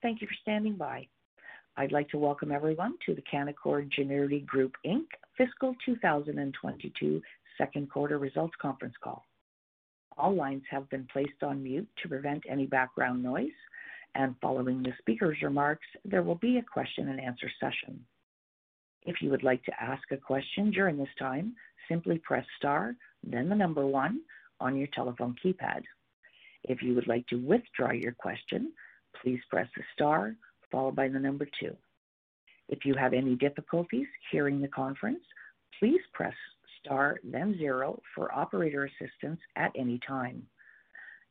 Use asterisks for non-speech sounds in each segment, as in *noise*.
Thank you for standing by. I'd like to welcome everyone to the Canaccord Genuity Group Inc. Fiscal 2022 second quarter results conference call. All lines have been placed on mute to prevent any background noise, and following the speaker's remarks, there will be a question and answer session. If you would like to ask a question during this time, simply press star, then the number one on your telephone keypad. If you would like to withdraw your question, please press the star followed by the number two. If you have any difficulties hearing the conference, please press star then zero for operator assistance at any time.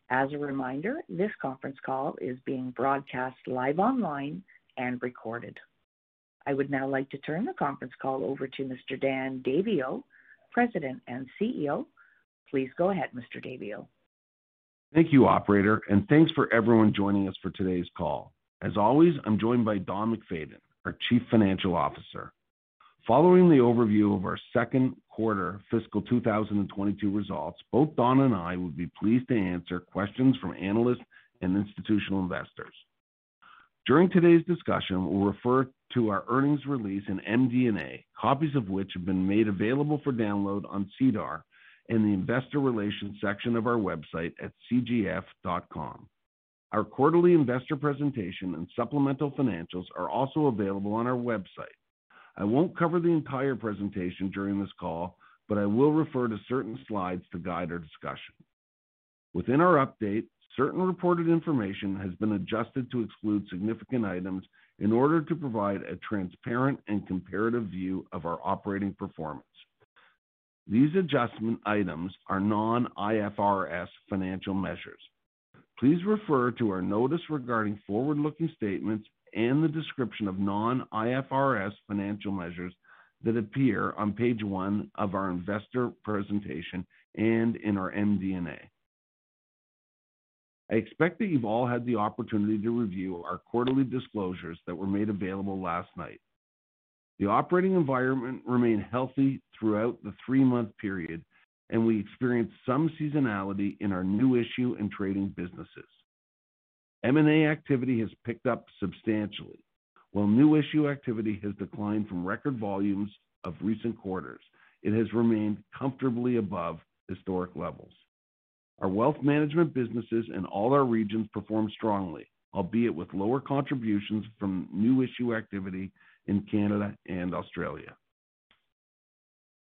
As a reminder, this conference call is being broadcast live online and recorded. I would now like to turn the conference call over to Mr. Dan Daviau, President and CEO. Please go ahead, Mr. Daviau. Thank you, operator, and thanks for everyone joining us for today's call. As always, I'm joined by Don MacFadyen, our Chief Financial Officer. Following the overview of our second quarter fiscal 2022 results, both Don and I would be pleased to answer questions from analysts and institutional investors. During today's discussion, we'll refer to our earnings release in MD&A, copies of which have been made available for download on SEDAR in the investor relations section of our website at cgf.com. Our quarterly investor presentation and supplemental financials are also available on our website. I won't cover the entire presentation during this call, but I will refer to certain slides to guide our discussion. Within our update, certain reported information has been adjusted to exclude significant items in order to provide a transparent and comparative view of our operating performance. These adjustment items are non-IFRS financial measures. Please refer to our notice regarding forward-looking statements and the description of non-IFRS financial measures that appear on page one of our investor presentation and in our MD&A. I expect that you've all had the opportunity to review our quarterly disclosures that were made available last night. The operating environment remained healthy throughout the three-month period, and we experienced some seasonality in our new issue and trading businesses. M&A activity has picked up substantially. While new issue activity has declined from record volumes of recent quarters, it has remained comfortably above historic levels. Our wealth management businesses in all our regions performed strongly, albeit with lower contributions from new issue activity in Canada and Australia.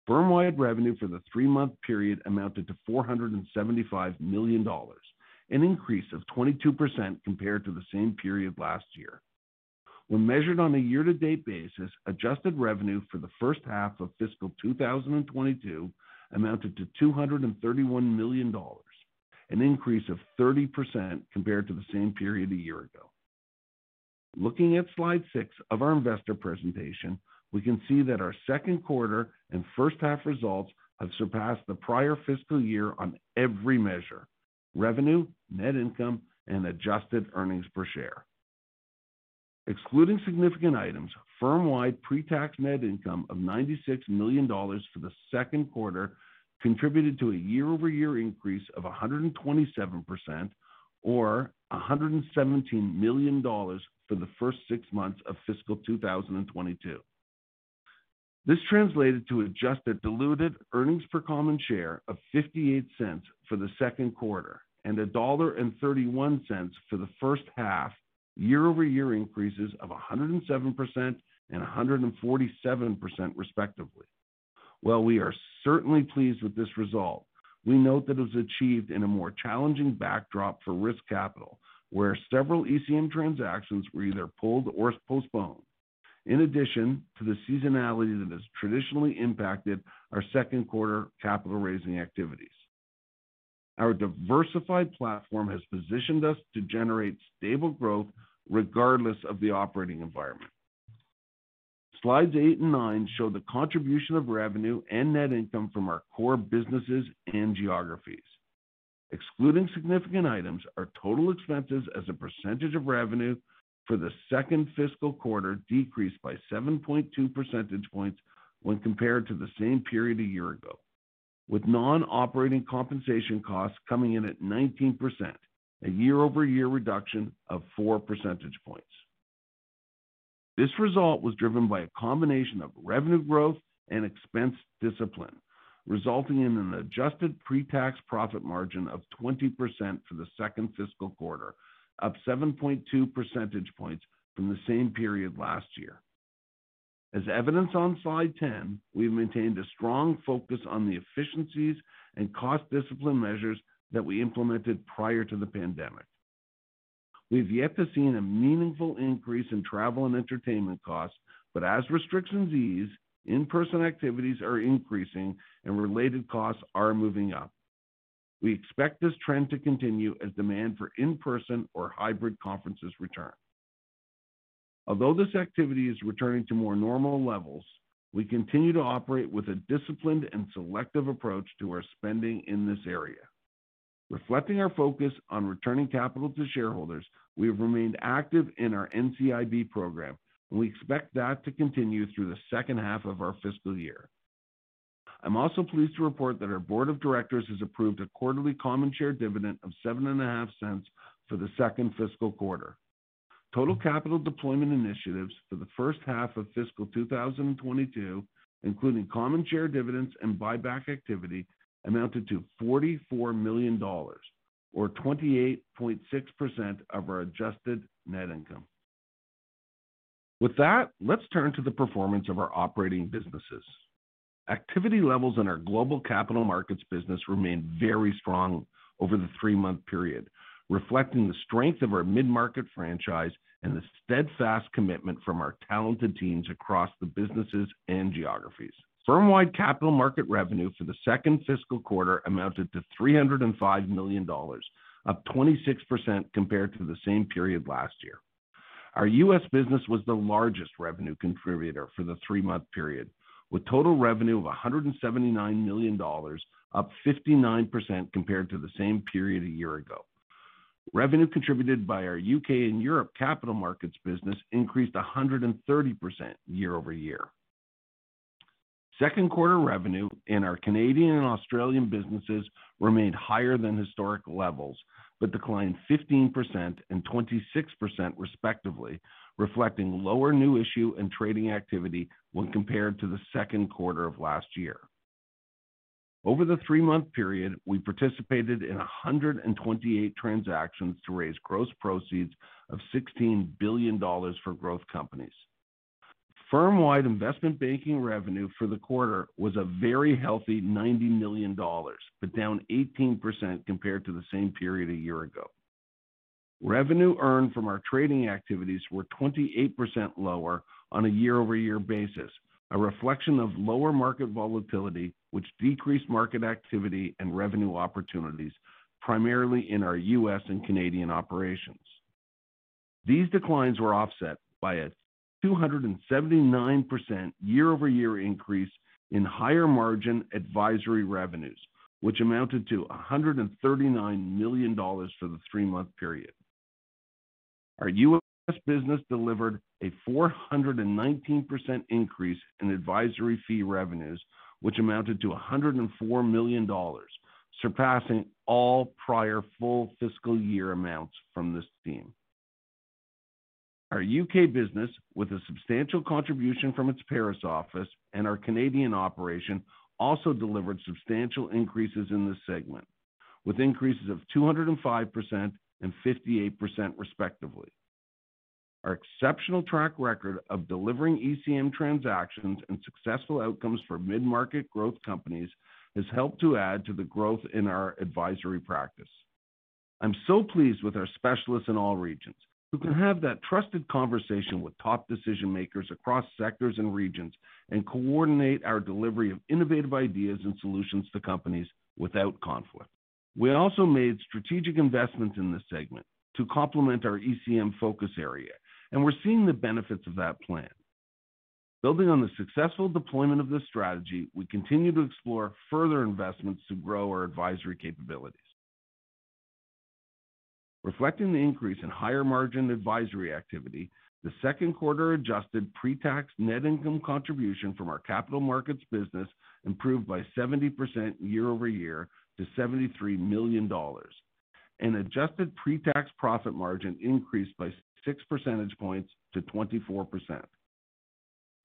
Firm-wide revenue for the three-month period amounted to 475 million dollars, an increase of 22% compared to the same period last year. When measured on a year-to-date basis, adjusted revenue for the first half of fiscal 2022 amounted to 231 million dollars, an increase of 30% compared to the same period a year ago. Looking at slide six of our investor presentation, we can see that our second quarter and first half results have surpassed the prior fiscal year on every measure, revenue, net income, and adjusted earnings per share. Excluding significant items, firm-wide pre-tax net income of 96 million dollars for the second quarter contributed to a year-over-year increase of 127% or 117 million dollars for the first six months of fiscal 2022. This translated to adjusted diluted earnings per common share of $0.58 for the second quarter and 1.31 dollar for the first half, year-over-year increases of 107% and 147% respectively. While we are certainly pleased with this result, we note that it was achieved in a more challenging backdrop for risk capital, where several ECM transactions were either pulled or postponed. In addition to the seasonality that has traditionally impacted our second quarter capital raising activities. Our diversified platform has positioned us to generate stable growth regardless of the operating environment. Slides eight and nine show the contribution of revenue and net income from our core businesses and geographies. Excluding significant items, our total expenses as a percentage of revenue for the second fiscal quarter decreased by 7.2 percentage points when compared to the same period a year ago, with non-operating compensation costs coming in at 19%, a year-over-year reduction of 4 percentage points. This result was driven by a combination of revenue growth and expense discipline, resulting in an adjusted pre-tax profit margin of 20% for the second fiscal quarter, up 7.2 percentage points from the same period last year. As evidenced on slide 10, we've maintained a strong focus on the efficiencies and cost discipline measures that we implemented prior to the pandemic. We've yet to see a meaningful increase in travel and entertainment costs, but as restrictions ease, in-person activities are increasing and related costs are moving up. We expect this trend to continue as demand for in-person or hybrid conferences return. Although this activity is returning to more normal levels, we continue to operate with a disciplined and selective approach to our spending in this area. Reflecting our focus on returning capital to shareholders, we have remained active in our NCIB program, and we expect that to continue through the second half of our fiscal year. I'm also pleased to report that our board of directors has approved a quarterly common share dividend of 0.075 for the second fiscal quarter. Total capital deployment initiatives for the first half of fiscal 2022, including common share dividends and buyback activity, amounted to 44 million dollars or 28.6% of our adjusted net income. With that, let's turn to the performance of our operating businesses. Activity levels in our global capital markets business remained very strong over the three-month period, reflecting the strength of our mid-market franchise and the steadfast commitment from our talented teams across the businesses and geographies. Firm-wide capital market revenue for the second fiscal quarter amounted to 305 million dollars, up 26% compared to the same period last year. Our U.S. business was the largest revenue contributor for the three-month period, with total revenue of 179 million dollars, up 59% compared to the same period a year ago. Revenue contributed by our U.K. and Europe capital markets business increased 130% year-over-year. Second quarter revenue in our Canadian and Australian businesses remained higher than historical levels, but declined 15% and 26% respectively, reflecting lower new issue and trading activity when compared to the second quarter of last year. Over the three-month period, we participated in 128 transactions to raise gross proceeds of 16 billion dollars for growth companies. Firm-wide investment banking revenue for the quarter was a very healthy 90 million dollars, but down 18% compared to the same period a year ago. Revenue earned from our trading activities were 28% lower on a year-over-year basis, a reflection of lower market volatility, which decreased market activity and revenue opportunities, primarily in our U.S. and Canadian operations. These declines were offset by a 279% year-over-year increase in higher margin advisory revenues, which amounted to 139 million dollars for the three-month period. Our U.S. business delivered a 419% increase in advisory fee revenues, which amounted to 104 million dollars, surpassing all prior full fiscal year amounts from this team. Our U.K. business, with a substantial contribution from its Paris office and our Canadian operation, also delivered substantial increases in this segment, with increases of 205% and 58% respectively. Our exceptional track record of delivering ECM transactions and successful outcomes for mid-market growth companies has helped to add to the growth in our advisory practice. I'm so pleased with our specialists in all regions who can have that trusted conversation with top decision-makers across sectors and regions and coordinate our delivery of innovative ideas and solutions to companies without conflict. We also made strategic investments in this segment, to complement our ECM focus area, and we're seeing the benefits of that plan. Building on the successful deployment of this strategy, we continue to explore further investments to grow our advisory capabilities. Reflecting the increase in higher margin advisory activity, the second quarter adjusted pre-tax net income contribution from our capital markets business improved by 70% year-over-year to 73 million dollars, and adjusted pre-tax profit margin increased by 6 percentage points to 24%.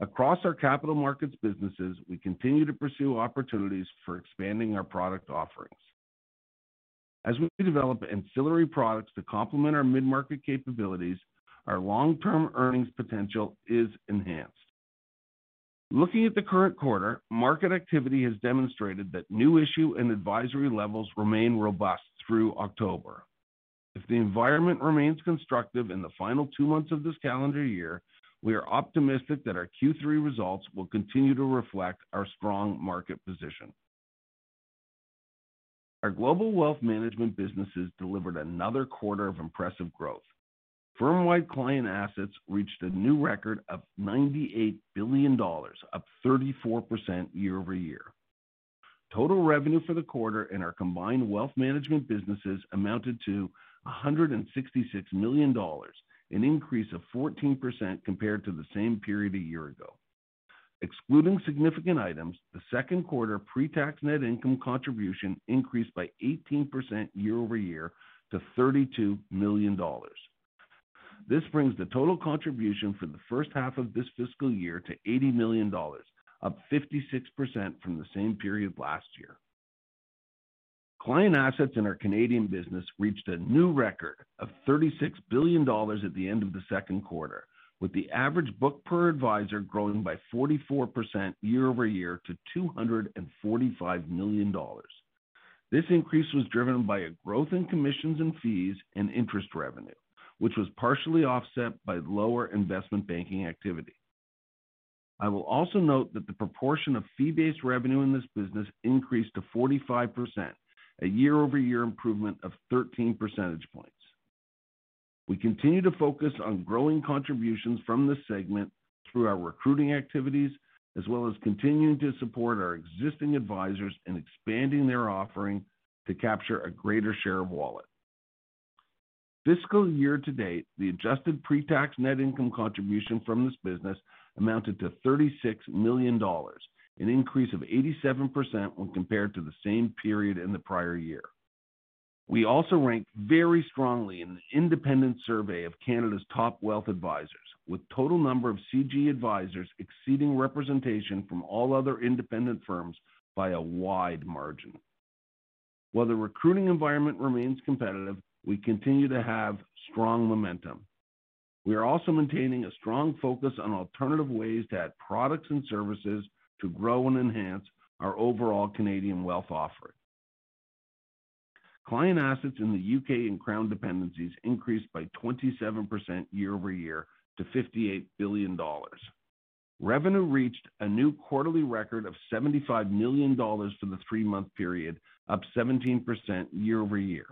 Across our capital markets businesses, we continue to pursue opportunities for expanding our product offerings. As we develop ancillary products to complement our mid-market capabilities, our long-term earnings potential is enhanced. Looking at the current quarter, market activity has demonstrated that new issue and advisory levels remain robust through October. If the environment remains constructive in the final two months of this calendar year, we are optimistic that our Q3 results will continue to reflect our strong market position. Our global wealth management businesses delivered another quarter of impressive growth. Firm-wide client assets reached a new record of 98 billion dollars, up 34% year-over-year. Total revenue for the quarter in our combined wealth management businesses amounted to 166 million dollars, an increase of 14% compared to the same period a year ago. Excluding significant items, the second quarter pre-tax net income contribution increased by 18% year-over-year to 32 million dollars. This brings the total contribution for the first half of this fiscal year to 80 million dollars, up 56% from the same period last year. Client assets in our Canadian business reached a new record of 36 billion dollars at the end of the second quarter, with the average book per advisor growing by 44% year-over-year to 245 million dollars. This increase was driven by a growth in commissions and fees and interest revenue, which was partially offset by lower investment banking activity. I will also note that the proportion of fee-based revenue in this business increased to 45%, a year-over-year improvement of 13 percentage points. We continue to focus on growing contributions from this segment through our recruiting activities, as well as continuing to support our existing advisors in expanding their offering to capture a greater share of wallet. Fiscal year to date, the adjusted pre-tax net income contribution from this business amounted to 36 million dollars, an increase of 87% when compared to the same period in the prior year. We also rank very strongly in the independent survey of Canada's top wealth advisors, with total number of CG advisors exceeding representation from all other independent firms by a wide margin. While the recruiting environment remains competitive, we continue to have strong momentum. We are also maintaining a strong focus on alternative ways to add products and services to grow and enhance our overall Canadian wealth offering. Client assets in the U.K. and Crown dependencies increased by 27% year-over-year to 58 billion dollars. Revenue reached a new quarterly record of 75 million dollars for the three-month period, up 17% year-over-year.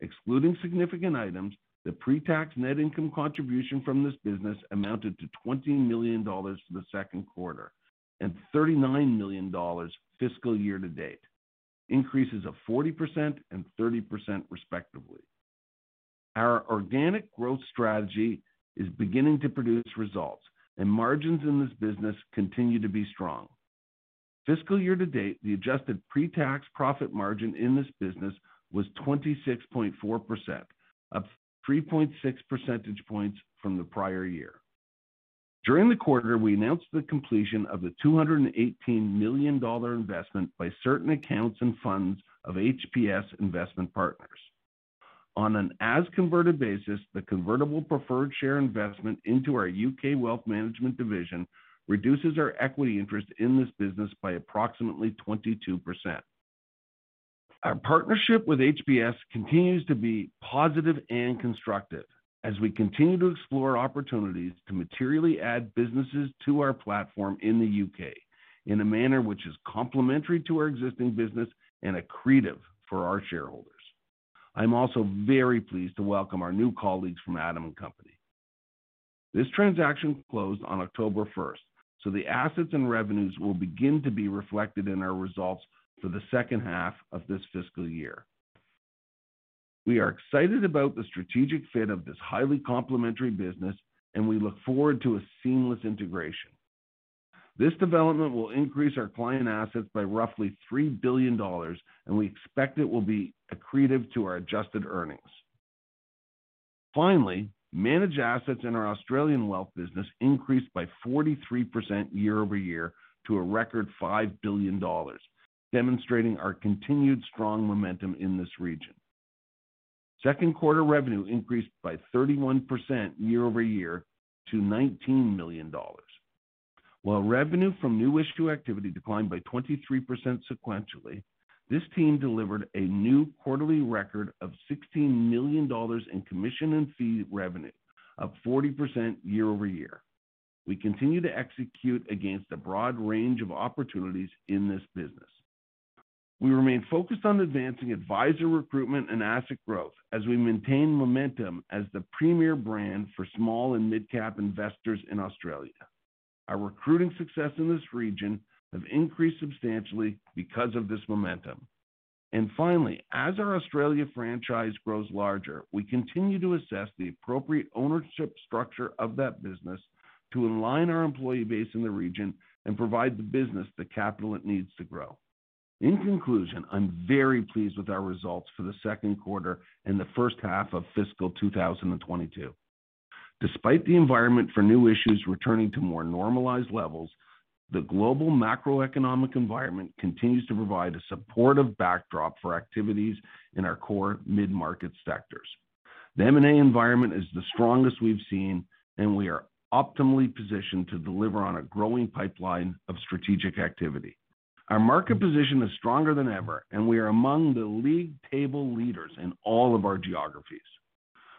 Excluding significant items, the pre-tax net income contribution from this business amounted to 20 million dollars for the second quarter and 39 million dollars fiscal year to date, increases of 40% and 30% respectively. Our organic growth strategy is beginning to produce results, and margins in this business continue to be strong. Fiscal year to date, the adjusted pre-tax profit margin in this business was 26.4%, up 3.6 percentage points from the prior year. During the quarter, we announced the completion of the 218 million dollar investment by certain accounts and funds of HPS Investment Partners. On an as-converted basis, the convertible preferred share investment into our U.K. wealth management division reduces our equity interest in this business by approximately 22%. Our partnership with HPS continues to be positive and constructive as we continue to explore opportunities to materially add businesses to our platform in the U.K. in a manner which is complementary to our existing business and accretive for our shareholders. I'm also very pleased to welcome our new colleagues from Adam & Company. This transaction closed on October 1st, so the assets and revenues will begin to be reflected in our results for the second half of this fiscal year. We are excited about the strategic fit of this highly complementary business, and we look forward to a seamless integration. This development will increase our client assets by roughly 3 billion dollars, and we expect it will be accretive to our adjusted earnings. Finally, managed assets in our Australian wealth business increased by 43% year-over-year to a record 5 billion dollars, demonstrating our continued strong momentum in this region. Second quarter revenue increased by 31% year-over-year to 19 million dollars. While revenue from new issue activity declined by 23% sequentially, this team delivered a new quarterly record of 16 million dollars in commission and fee revenue, up 40% year-over-year. We continue to execute against a broad range of opportunities in this business. We remain focused on advancing advisor recruitment and asset growth as we maintain momentum as the premier brand for small and mid-cap investors in Australia. Our recruiting success in this region have increased substantially because of this momentum. And finally, as our Australia franchise grows larger, we continue to assess the appropriate ownership structure of that business to align our employee base in the region and provide the business the capital it needs to grow. In conclusion, I'm very pleased with our results for the second quarter and the first half of fiscal 2022. Despite the environment for new issues returning to more normalized levels, the global macroeconomic environment continues to provide a supportive backdrop for activities in our core mid-market sectors. The M&A environment is the strongest we've seen, and we are optimally positioned to deliver on a growing pipeline of strategic activity. Our market position is stronger than ever, and we are among the league table leaders in all of our geographies.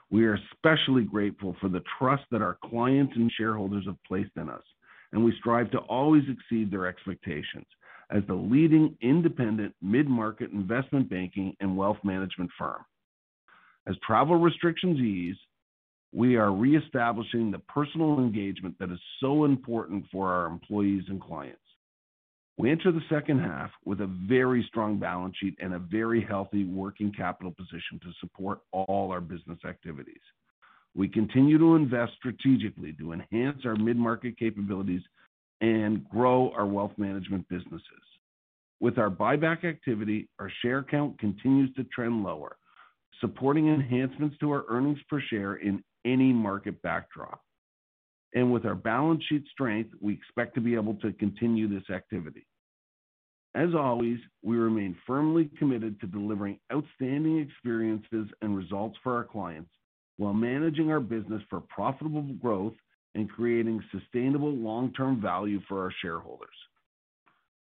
We are especially grateful for the trust that our clients and shareholders have placed in us, and we strive to always exceed their expectations as the leading independent mid-market investment banking and wealth management firm. As travel restrictions ease, we are reestablishing the personal engagement that is so important for our employees and clients. We enter the second half with a very strong balance sheet and a very healthy working capital position to support all our business activities. We continue to invest strategically to enhance our mid-market capabilities and grow our wealth management businesses. With our buyback activity, our share count continues to trend lower, supporting enhancements to our earnings per share in any market backdrop. And with our balance sheet strength, we expect to be able to continue this activity. As always, we remain firmly committed to delivering outstanding experiences and results for our clients while managing our business for profitable growth and creating sustainable long-term value for our shareholders.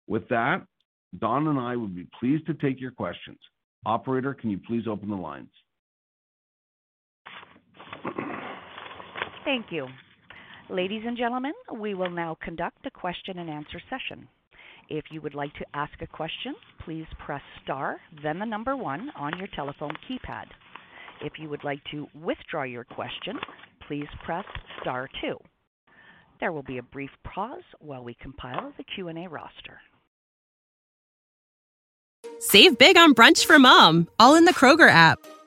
With that, Don and I would be pleased to take your questions. Operator, can you please open the lines? Thank you. Ladies and gentlemen, we will now conduct a question-and-answer session. If you would like to ask a question, please press star then the number one on your telephone keypad. If you would like to withdraw your question, please press star two. There will be a brief pause while we compile the Q&A roster. Save big on brunch for mom, all in the Kroger app.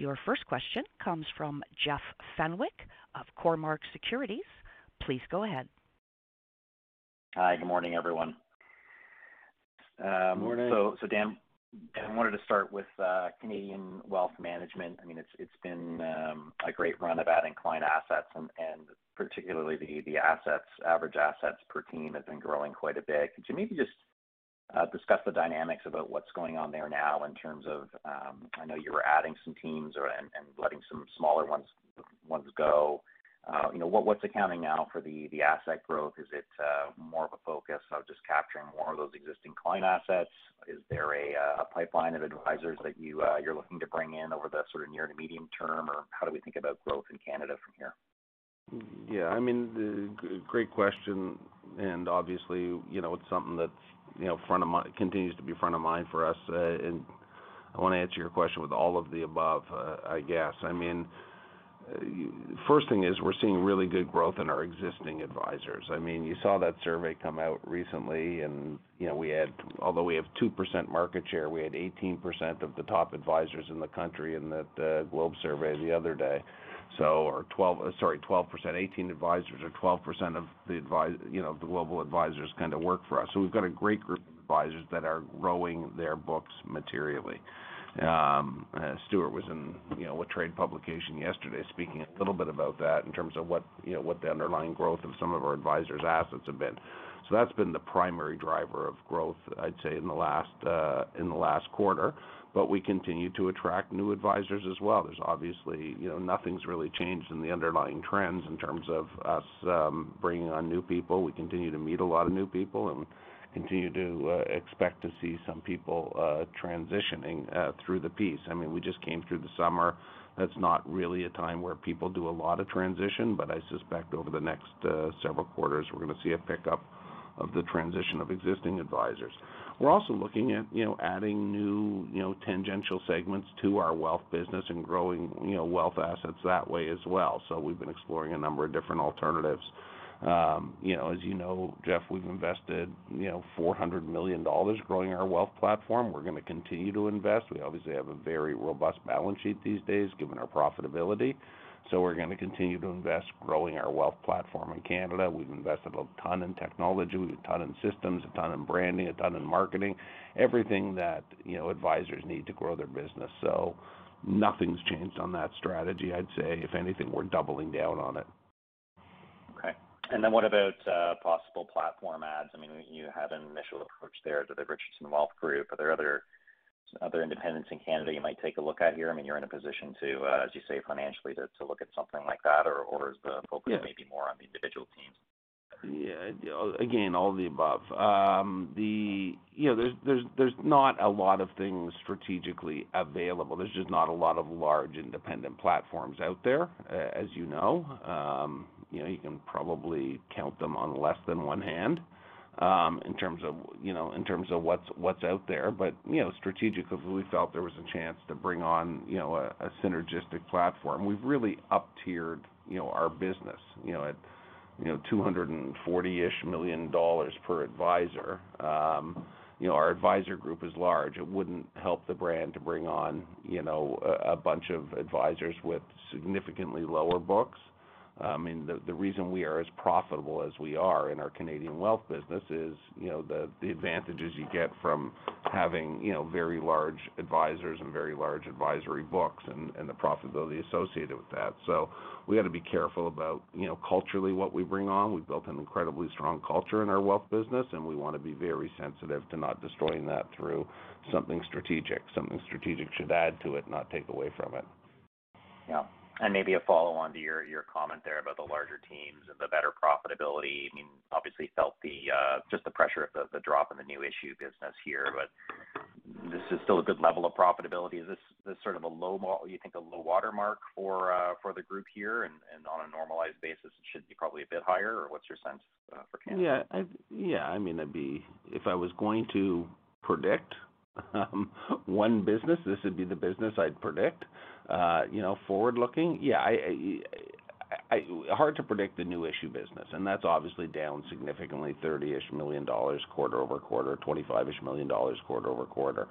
Your first question comes from Jeff Fenwick of Cormark Securities. Please go ahead. Hi, good morning, everyone. Good morning. So, Dan, I wanted to start with uh, Canadian wealth management. I mean, it's it's been um, a great run of adding client assets and and particularly the the assets, average assets per team has been growing quite a bit. Could you maybe just Uh, discuss the dynamics about what's going on there now in terms of, um, I know you were adding some teams and letting some smaller ones go. Uh, you know, what's accounting now for the asset growth? Is it uh, more of a focus of just capturing more of those existing client assets? Is there a pipeline of advisors that you're looking to bring in over the sort of near to medium term? Or how do we think about growth in Canada from here? Yeah, I mean, great question, and obviously, you know, it's something that's, you know, front of mind, continues to be front of mind for us. Uh, and I wanna answer your question with all of the above, uh, I guess. I mean, uh, first thing is we're seeing really good growth in our existing advisors. I mean, you saw that survey come out recently and, you know, we had, although we have 2% market share, we had 18% of the top advisors in the country in that Globe survey the other day. So or 12, uh, sorry, 12%, 18 advisors or 12% of the you know, the global advisors kind of work for us. So we've got a great group of advisors that are growing their books materially. Um, uh, Stuart was in, you know, a trade publication yesterday speaking a little bit about that in terms of what, you know, what the underlying growth of some of our advisors' assets have been. So that's been the primary driver of growth, I'd say, in the last uh in the last quarter. But we continue to attract new advisors as well. There's obviously, you know, nothing's really changed in the underlying trends in terms of us um, bringing on new people. We continue to meet a lot of new people and continue to uh, expect to see some people uh, transitioning uh, through the piece. I mean, we just came through the summer. That's not really a time where people do a lot of transition, but I suspect over the next several quarters, we're gonna see a pickup of the transition of existing advisors. We're also looking at, you know, adding new, you know, tangential segments to our wealth business and growing, you know, wealth assets that way as well. So we've been exploring a number of different alternatives. Um, you know, as you know, Jeff, we've invested, you know, 400 million dollars growing our wealth platform. We're gonna continue to invest. We obviously have a very robust balance sheet these days, given our profitability. So we're gonna continue to invest growing our wealth platform in Canada. We've invested a ton in technology, a ton in systems, a ton in branding, a ton in marketing, everything that, you know, advisors need to grow their business. So nothing's changed on that strategy. I'd say, if anything, we're doubling down on it. Okay. And then what about uh, possible platform adds? I mean, you had an initial approach there to the Richardson Wealth Group. Are there other independents in Canada you might take a look at here? I mean, you're in a position to, uh, as you say, financially to look at something like that, or or is the focus? Yeah. Maybe more on the individual teams? Yeah. Again, all of the above. Um, the, you know, there's not a lot of things strategically available. There's just not a lot of large independent platforms out there, uh, as you know. Um, you know, you can probably count them on less than one hand, in terms of you know in terms of what's what's out there. But you know, strategically, we felt there was a chance to bring on you know a a synergistic platform. We've really up-tiered you know our business, you know, at you know 240-ish million dollars per advisor. Um, You know, our advisor group is large. It wouldn't help the brand to bring on you know a, a bunch of advisors with significantly lower books. I mean, the reason we are as profitable as we are in our Canadian wealth business is, you know, the advantages you get from having, you know, very large advisors and very large advisory books and the profitability associated with that. So we got to be careful about, you know, culturally what we bring on. We've built an incredibly strong culture in our wealth business, and we wanna be very sensitive to not destroying that through something strategic. Something strategic should add to it, not take away from it. Yeah. And maybe a follow-on to your comment there about the larger teams and the better profitability. I mean, obviously felt the uh just the pressure of the drop in the new issue business here, but this is still a good level of profitability. Is this sort of a low you think a low watermark for uh for the group here? And on a normalized basis, it should be probably a bit higher, or what's your sense for Canada? Yeah. I yeah, I mean, if I was going to predict *laughs* one business, this would be the business I'd predict. You know, forward-looking, yeah, I, I, I, hard to predict the new issue business, and that's obviously down significantly 30-ish million dollars quarter-over-quarter, 25-ish million dollars quarter-over-quarter.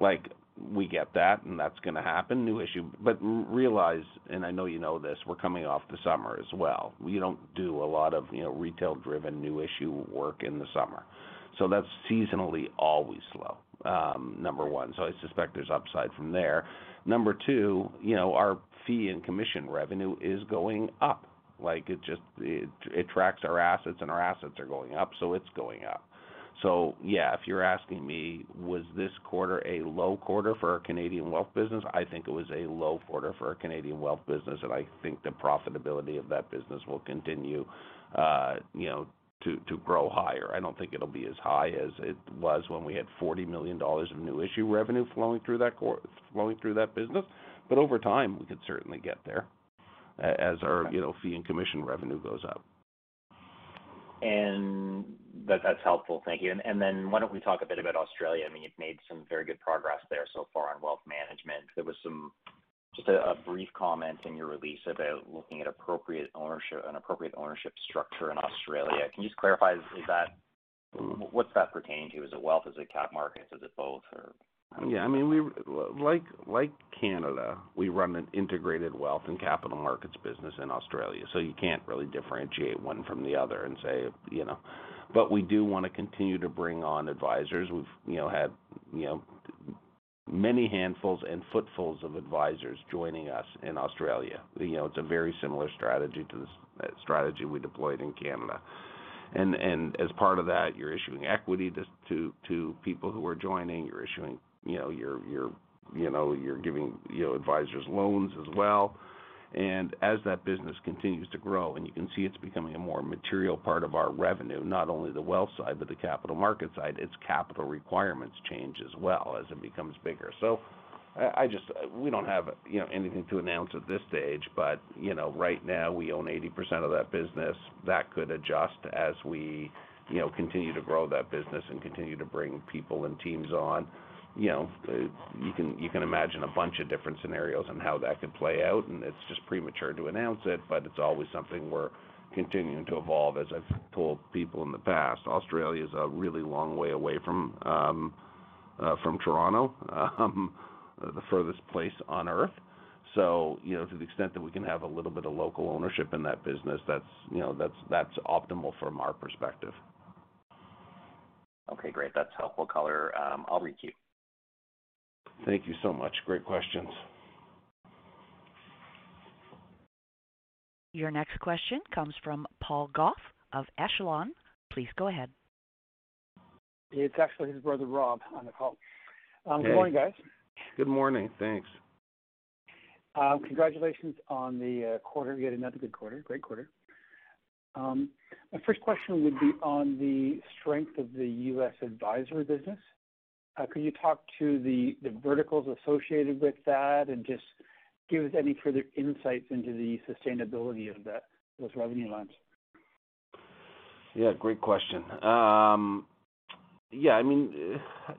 Like, we get that, and that's gonna happen, new issue. But realize, and I know you know this, we're coming off the summer as well. We don't do a lot of, you know, retail-driven new issue work in the summer. So that's seasonally always slow, um, number one. So I suspect there's upside from there. Number two, you know, our fee and commission revenue is going up. Like, it just it tracks our assets, and our assets are going up, so it's going up. So yeah, if you're asking me, was this quarter a low quarter for our Canadian wealth business? I think it was a low quarter for our Canadian wealth business, and I think the profitability of that business will continue, uh, you know, to grow higher. I don't think it'll be as high as it was when we had 40 million dollars of new issue revenue flowing through that business. But over time, we could certainly get there as our, you know, fee and commission revenue goes up. And that's helpful. Thank you. And and then why don't we talk a bit about Australia? I mean, you've made some very good progress there so far on wealth management. There was just a brief comment in your release about looking at appropriate ownership, an appropriate ownership structure in Australia. Can you just clarify, is that what's that pertaining to? Is it wealth? Is it cap markets? Is it both or? Yeah, I mean, we like, like Canada, we run an integrated wealth and capital markets business in Australia, so you can't really differentiate one from the other and say, you know. But we do wanna continue to bring on advisors. We've, you know, had, you know, many handfuls and footfalls of advisors joining us in Australia. You know, it's a very similar strategy to the uh, strategy we deployed in Canada. And and as part of that, you're issuing equity to to people who are joining. You're issuing, you know, you're you're you know, you're giving, you know, advisors loans as well. And as that business continues to grow, and you can see it's becoming a more material part of our revenue, not only the wealth side, but the capital market side, its capital requirements change as well as it becomes bigger. So I just we don't have, you know, anything to announce at this stage, but, you know, right now we own 80% of that business. That could adjust as we, you know, continue to grow that business and continue to bring people and teams on. You know, uh, you can you can imagine a bunch of different scenarios on how that could play out, and it's just premature to announce it, but it's always something we're continuing to evolve. As I've told people in the past, Australia is a really long way away from um, uh, from Toronto, *laughs* um, the furthest place on Earth. So you know, to the extent that we can have a little bit of local ownership in that business, that's, you know, that's that's optimal from our perspective. Okay, great. That's helpful color. Um, I'll requeue. Thank you so much. Great questions. Your next question comes from Paul Goff of Echelon. Please go ahead. It's actually his brother, Rob, on the call. Um, hey. Good morning, guys. Good morning. Thanks. Um, congratulations on the uh, quarter. You had another good quarter. Great quarter. Um, my first question would be on the strength of the U.S. advisory business. Uh, could you talk to the verticals associated with that and just give us any further insights into the sustainability of those revenue lines? Yeah, great question. Um, yeah, I mean, uh,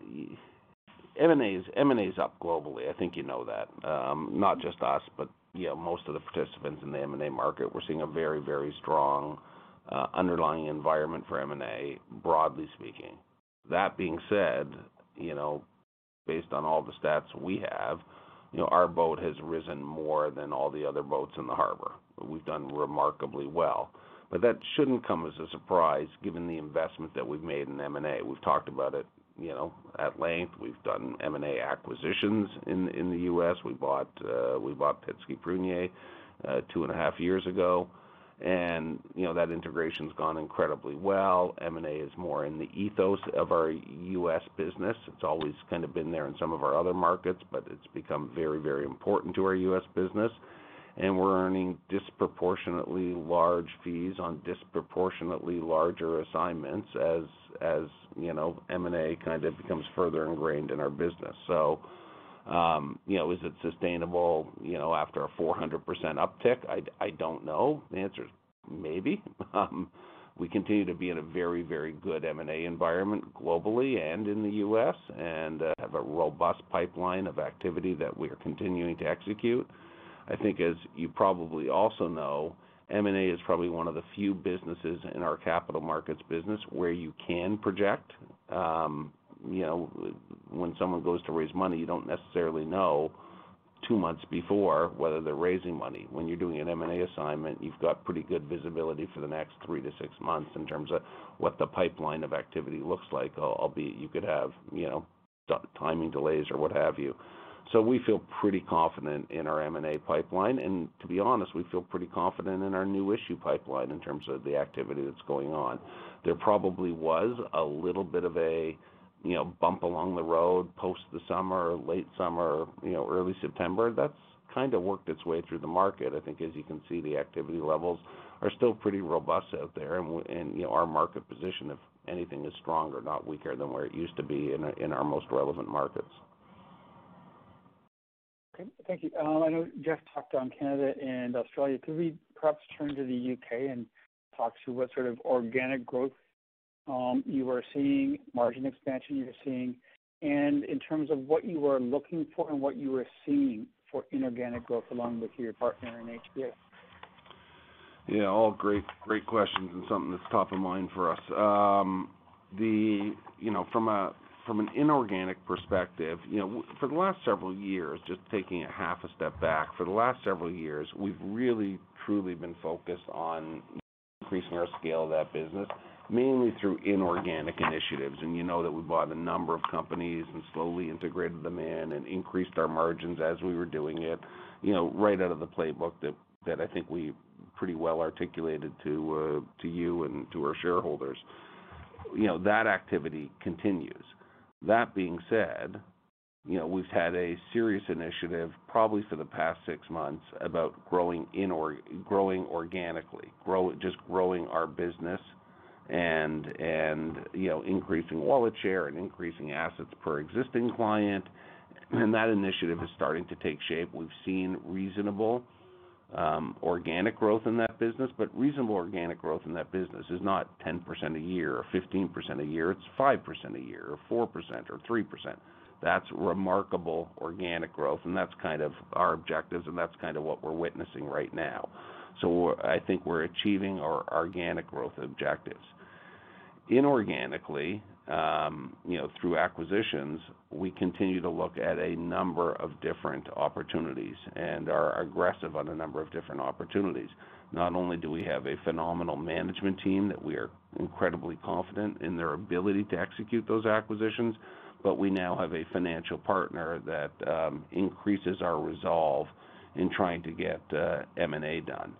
M&A is up globally. I think you know that. Um, not just us, but most of the participants in the M&A market. We're seeing a very, very strong uh, underlying environment for M&A, broadly speaking. That being said, you know, based on all the stats we have, you know, our boat has risen more than all the other boats in the harbor. We've done remarkably well. But that shouldn't come as a surprise given the investment that we've made in M&A. We've talked about it, you know, at length. We've done M&A acquisitions in in the U.S. We bought uh, we bought Petsky Prunier two and a half years ago. And you know, that integration's gone incredibly well. M&A is more in the ethos of our U.S. business. It's always kind of been there in some of our other markets, but it's become very, very important to our U.S. business. And we're earning disproportionately large fees on disproportionately larger assignments as you know, M&A kind of becomes further ingrained in our business. Um, you know, is it sustainable, you know, after a 400% uptick? I don't know. The answer is maybe. *laughs* Um, we continue to be in a very, very good M&A environment globally and in the U.S., and uh, have a robust pipeline of activity that we are continuing to execute. I think as you probably also know, M&A is probably one of the few businesses in our capital markets business where you can project. Um, You know, when someone goes to raise money, you don't necessarily know two months before whether they're raising money. When you're doing an M&A assignment, you've got pretty good visibility for the next three to six months in terms of what the pipeline of activity looks like, albeit you could have, you know, timing delays or what have you. So we feel pretty confident in our M&A pipeline. And to be honest, we feel pretty confident in our new issue pipeline in terms of the activity that's going on. There probably was a little bit of a, you know, bump along the road post the summer, late summer, you know, early September. That's kind of worked its way through the market. I think as you can see, the activity levels are still pretty robust out there. And, and you know, our market position, if anything, is stronger, not weaker than where it used to be in in our most relevant markets. Okay. Thank you. Um, I know Jeff talked on Canada and Australia. Could we perhaps turn to the U.K. and talk to what sort of organic growth you are seeing, margin expansion you're seeing, and in terms of what you are looking for and what you are seeing for inorganic growth along with your partner in HPS? Yeah, all great great questions and something that's top of mind for us. Um the you know, from a from an inorganic perspective, you know, for the last several years, just taking a half a step back, for the last several years, we've really truly been focused on increasing our scale of that business, mainly through inorganic initiatives. And you know that we bought a number of companies and slowly integrated them in and increased our margins as we were doing it, you know, right out of the playbook that that I think we pretty well articulated to uh, to you and to our shareholders. You know, that activity continues. That being said, you know, we've had a serious initiative probably for the past six months about growing organically, grow just growing our business and, you know, increasing wallet share and increasing assets per existing client. And that initiative is starting to take shape. We've seen reasonable um, organic growth in that business, but reasonable organic growth in that business is not 10% a year or 15% a year. It's 5% a year or 4% or 3%. That's remarkable organic growth, and that's kind of our objectives, and that's kind of what we're witnessing right now. I think we're achieving our organic growth objectives. Inorganically, um, you know, through acquisitions, we continue to look at a number of different opportunities and are aggressive on a number of different opportunities. Not only do we have a phenomenal management team that we are incredibly confident in their ability to execute those acquisitions, but we now have a financial partner that um, increases our resolve in trying to get uh, M&A done.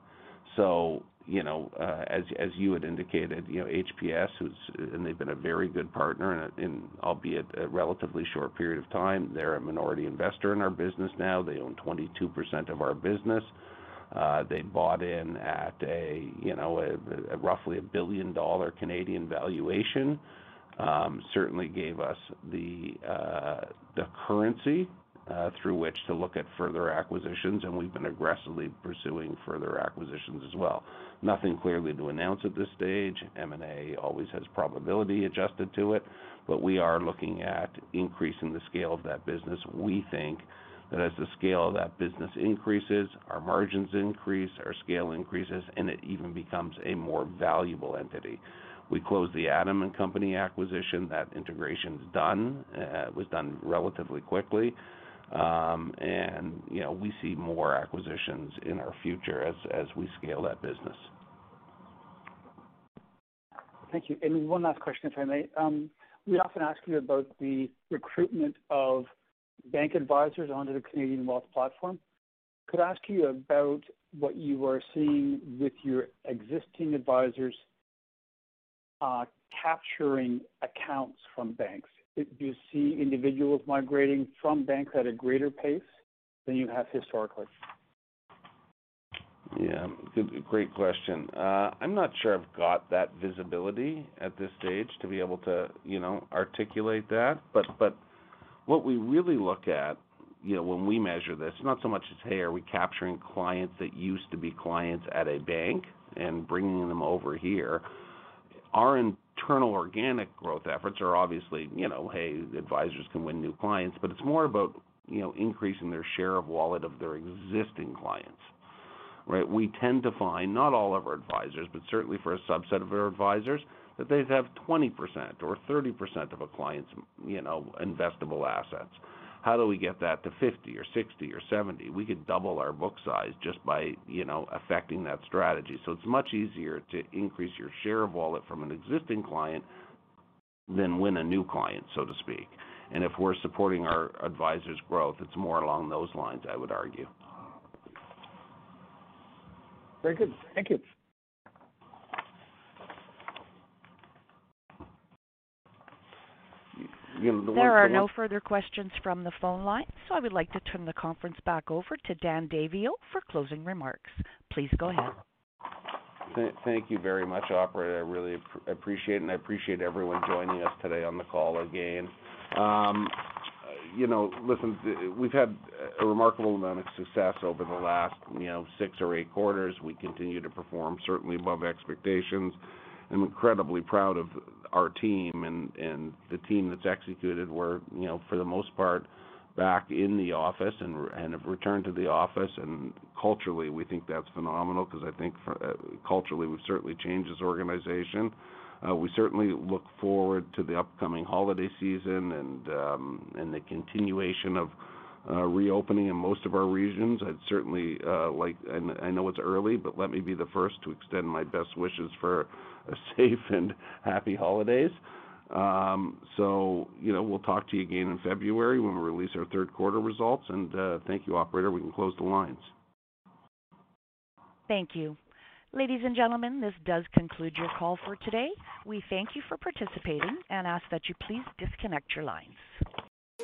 So, you know, uh, as as you had indicated, you know, HPS, who's and they've been a very good partner in albeit a relatively short period of time. They're a minority investor in our business now. They own 22% of our business. Uh, they bought in at a, you know, a roughly a 1 billion dollar Canadian dollars valuation. Um, certainly gave us the uh the currency Uh, through which to look at further acquisitions, and we've been aggressively pursuing further acquisitions as well. Nothing clearly to announce at this stage. M&A always has probability adjusted to it, but we are looking at increasing the scale of that business. We think that as the scale of that business increases, our margins increase, our scale increases, and it even becomes a more valuable entity. We closed the Adam & Company acquisition. That integration's done. It was done relatively quickly. Um, you know, we see more acquisitions in our future as we scale that business. Thank you. And one last question, if I may. Um, we often ask you about the recruitment of bank advisors onto the Canadian Wealth platform. Could I ask you about what you are seeing with your existing advisors, uh, capturing accounts from banks? Do you individuals migrating from banks at a greater pace than you have historically? Yeah. Good, great question. Uh, I'm not sure I've got that visibility at this stage to be able to, you know, articulate that. But but what we really look at, you know, when we measure this, not so much as, hey, are we capturing clients that used to be clients at a bank and bringing them over here. Our internal organic growth efforts are obviously, you know, hey, advisors can win new clients, but it's more about, you know, increasing their share of wallet of their existing clients, right? We tend to find, not all of our advisors, but certainly for a subset of our advisors, that they have 20% or 30% of a client's, you know, investable assets. How do we get that to 50 or 60 or 70? We could double our book size just by, you know, affecting that strategy. So it's much easier to increase your share of wallet from an existing client than win a new client, so to speak. And if we're supporting our advisors' growth, it's more along those lines, I would argue. Very good. Thank you. You know, the one- There are the no one- further questions from the phone line, so I would like to turn the conference back over to Dan Daviau for closing remarks. Please go ahead. Th- Thank you very much, operator. I really ap- appreciate it, and I appreciate everyone joining us today on the call again. Um, You know, listen, th- we've had a remarkable amount of success over the last, you know, six or eight quarters. We continue to perform certainly above expectations. I'm incredibly proud of our team and and the team that's executed. We're, you know, for the most part, back in the office and and have returned to the office. And culturally, we think that's phenomenal because I think uh, culturally we've certainly changed as organization. Uh, we certainly look forward to the upcoming holiday season and um, and the continuation of reopening in most of our regions. I'd certainly uh, like, and I know it's early, but let me be the first to extend my best wishes for a *laughs* safe and happy holidays. Um, so, you know, we'll talk to you again in February when we release our third quarter results. And uh, thank you, operator. We can close the lines. Thank you. Ladies and gentlemen, this does conclude your call for today. We thank you for participating and ask that you please disconnect your lines.